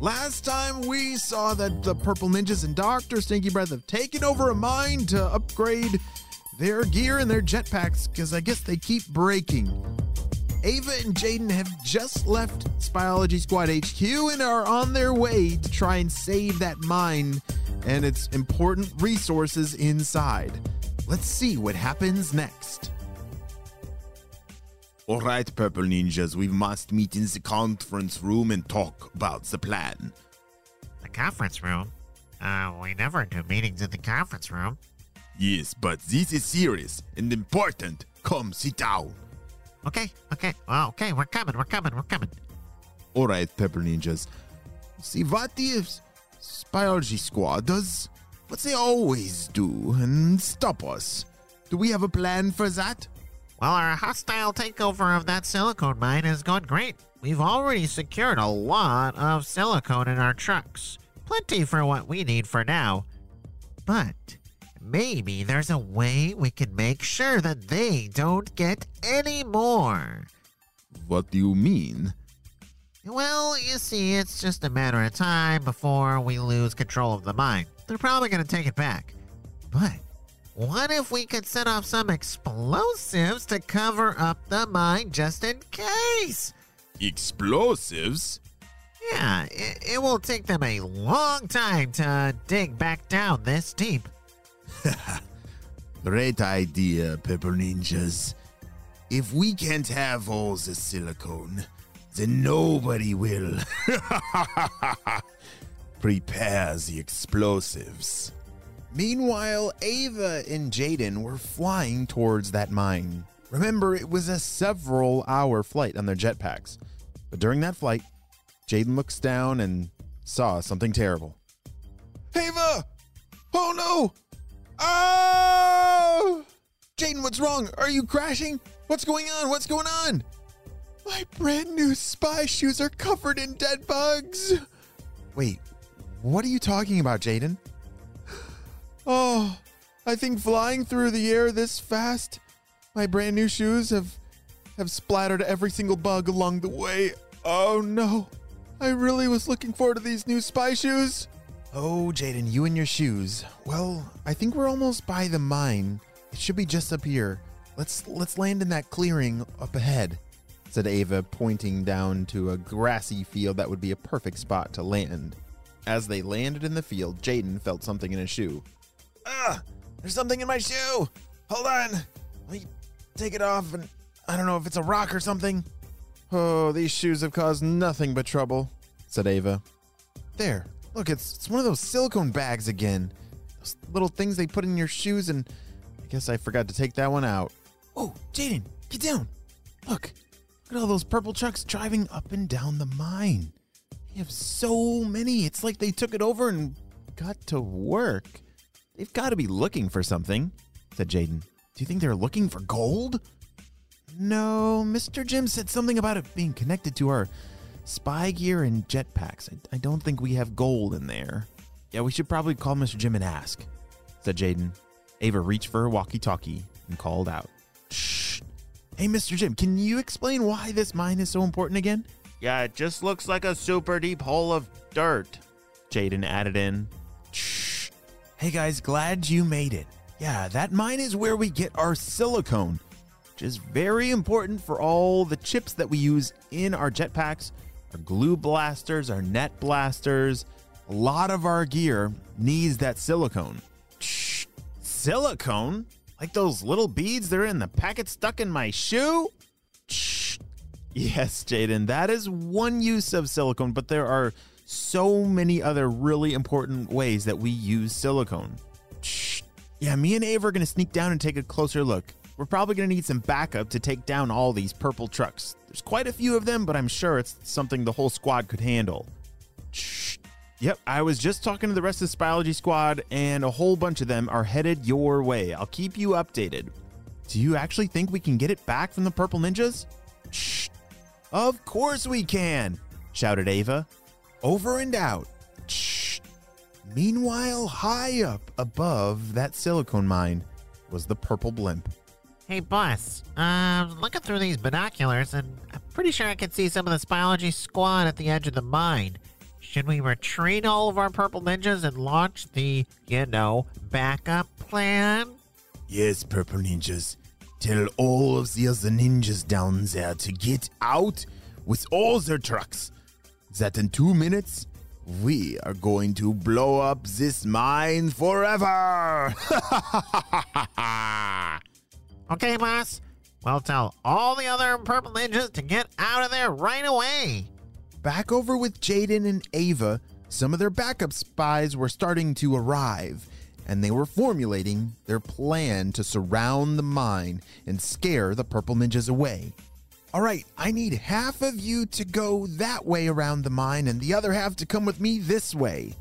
Last time we saw that the Purple Ninjas and Dr. Stinky Breath have taken over a mine to upgrade their gear and their jetpacks because I guess they keep breaking. Ava and Jaden have just left Spyology Squad HQ and are on their way to try and save that mine and its important resources inside. Let's see what happens next. All right, Purple Ninjas, we must meet in the conference room and talk about the plan. The conference room? Uh, we never do meetings in the conference room. Yes, but this is serious and important. Come, sit down. Okay, okay, well, okay, we're coming, we're coming, we're coming. All right, Purple Ninjas. See, what the Spyology Squad does what they always do and stop us. Do we have a plan for that? Well, our hostile takeover of that silicone mine has gone great. We've already secured a lot of silicone in our trucks. Plenty for what we need for now. But maybe there's a way we can make sure that they don't get any more. What do you mean? Well, you see, it's just a matter of time before we lose control of the mine. They're probably going to take it back. But what if we could set off some explosives to cover up the mine just in case? Explosives? Yeah, it, it will take them a long time to dig back down this deep. Great idea, Purple Ninjas. If we can't have all the silicone, then nobody will. Prepare the explosives. Meanwhile, Ava and Jaden were flying towards that mine. Remember, it was a several hour flight on their jetpacks. But during that flight, Jaden looks down and saw something terrible. Ava! Oh no! Oh! Jaden, what's wrong? Are you crashing? What's going on? What's going on? My brand new spy shoes are covered in dead bugs. Wait, what are you talking about, Jaden? Oh, I think flying through the air this fast, my brand new shoes have have splattered every single bug along the way. Oh no. I really was looking forward to these new spy shoes. Oh, Jaden, you and your shoes. Well, I think we're almost by the mine. It should be just up here. Let's let's land in that clearing up ahead, said Ava, pointing down to a grassy field that would be a perfect spot to land. As they landed in the field, Jaden felt something in his shoe. Ah, there's something in my shoe. Hold on. Let me take it off and I don't know if it's a rock or something. Oh, these shoes have caused nothing but trouble, said Ava. There, look, it's, it's one of those silicone bags again. Those little things they put in your shoes, and I guess I forgot to take that one out. Oh, Jaden, get down. Look, look at all those purple trucks driving up and down the mine. They have so many. It's like they took it over and got to work. They've got to be looking for something, said Jaden. Do you think they're looking for gold? No, Mr. Jim said something about it being connected to our spy gear and jetpacks. I, I don't think we have gold in there. Yeah, we should probably call Mr. Jim and ask, said Jaden. Ava reached for her walkie talkie and called out, Shh. Hey, Mr. Jim, can you explain why this mine is so important again? Yeah, it just looks like a super deep hole of dirt, Jaden added in. Hey guys, glad you made it. Yeah, that mine is where we get our silicone, which is very important for all the chips that we use in our jetpacks, our glue blasters, our net blasters. A lot of our gear needs that silicone. Shh. Silicone? Like those little beads that are in the packet stuck in my shoe? Shh. Yes, Jaden, that is one use of silicone, but there are so many other really important ways that we use silicone. Shh. Yeah, me and Ava are going to sneak down and take a closer look. We're probably going to need some backup to take down all these purple trucks. There's quite a few of them, but I'm sure it's something the whole squad could handle. Shh. Yep, I was just talking to the rest of the Spyology squad, and a whole bunch of them are headed your way. I'll keep you updated. Do you actually think we can get it back from the Purple Ninjas? Shh. Of course we can, shouted Ava. Over and out. Shh. Meanwhile, high up above that silicone mine was the purple blimp. Hey, boss. Uh, I was looking through these binoculars, and I'm pretty sure I can see some of the Spyology squad at the edge of the mine. Should we retreat all of our purple ninjas and launch the, you know, backup plan? Yes, Purple Ninjas. Tell all of the other ninjas down there to get out with all their trucks. That in two minutes, we are going to blow up this mine forever. Okay, boss. Well, tell all the other purple ninjas to get out of there right away. Back over with Jaden and Ava, some of their backup spies were starting to arrive, and they were formulating their plan to surround the mine and scare the purple ninjas away. All right, I need half of you to go that way around the mine and the other half to come with me this way.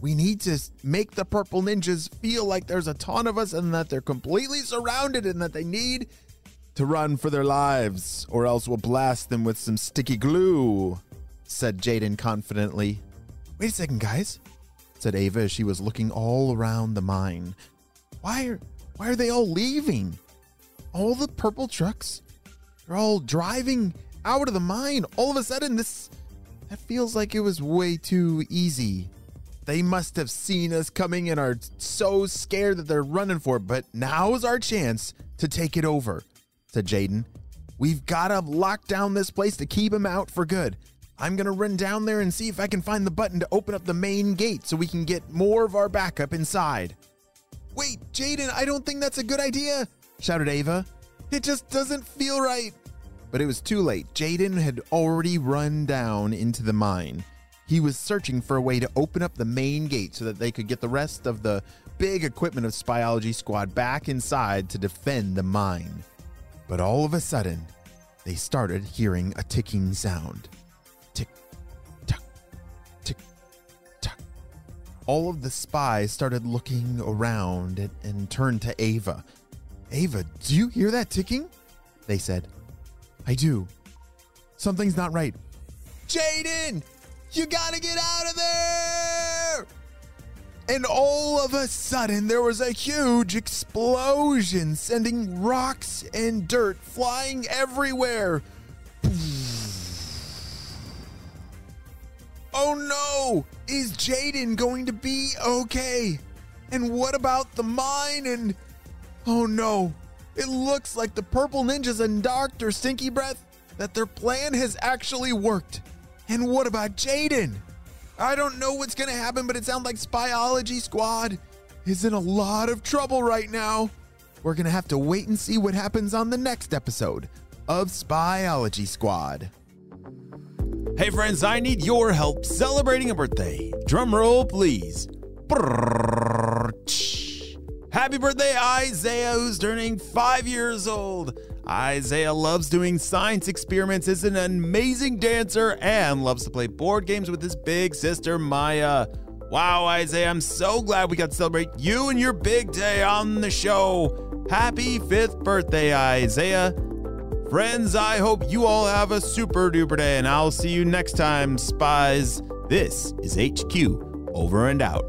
We need to make the purple ninjas feel like there's a ton of us and that they're completely surrounded and that they need to run for their lives, or else we'll blast them with some sticky glue, said Jaden confidently. Wait a second, guys, said Ava as she was looking all around the mine. Why are why are they all leaving? All the purple trucks? They're all driving out of the mine. All of a sudden, this that feels like it was way too easy. They must have seen us coming and are so scared that they're running for it. But now's our chance to take it over, said Jaden. We've got to lock down this place to keep him out for good. I'm going to run down there and see if I can find the button to open up the main gate so we can get more of our backup inside. Wait, Jaden, I don't think that's a good idea, shouted Ava. It just doesn't feel right. But it was too late. Jaden had already run down into the mine. He was searching for a way to open up the main gate so that they could get the rest of the big equipment of Spyology Squad back inside to defend the mine. But all of a sudden, they started hearing a ticking sound. Tick, tock, tick, tock. All of the spies started looking around and, and turned to Ava. Ava, do you hear that ticking? They said. I do. Something's not right. Jaden, you gotta get out of there! And all of a sudden, there was a huge explosion, sending rocks and dirt flying everywhere. Oh no! Is Jaden going to be okay? And what about the mine? And oh no! It looks like the purple ninjas and Dr. Stinky Breath that their plan has actually worked. And what about Jaden? I don't know what's gonna happen, but it sounds like Spyology Squad is in a lot of trouble right now. We're gonna have to wait and see what happens on the next episode of Spyology Squad. Hey friends, I need your help celebrating a birthday. Drum roll, please. Happy birthday, Isaiah, who's turning five years old. Isaiah loves doing science experiments, is an amazing dancer, and loves to play board games with his big sister, Maya. Wow, Isaiah, I'm so glad we got to celebrate you and your big day on the show. Happy fifth birthday, Isaiah. Friends, I hope you all have a super duper day, and I'll see you next time, spies. This is HQ, over and out.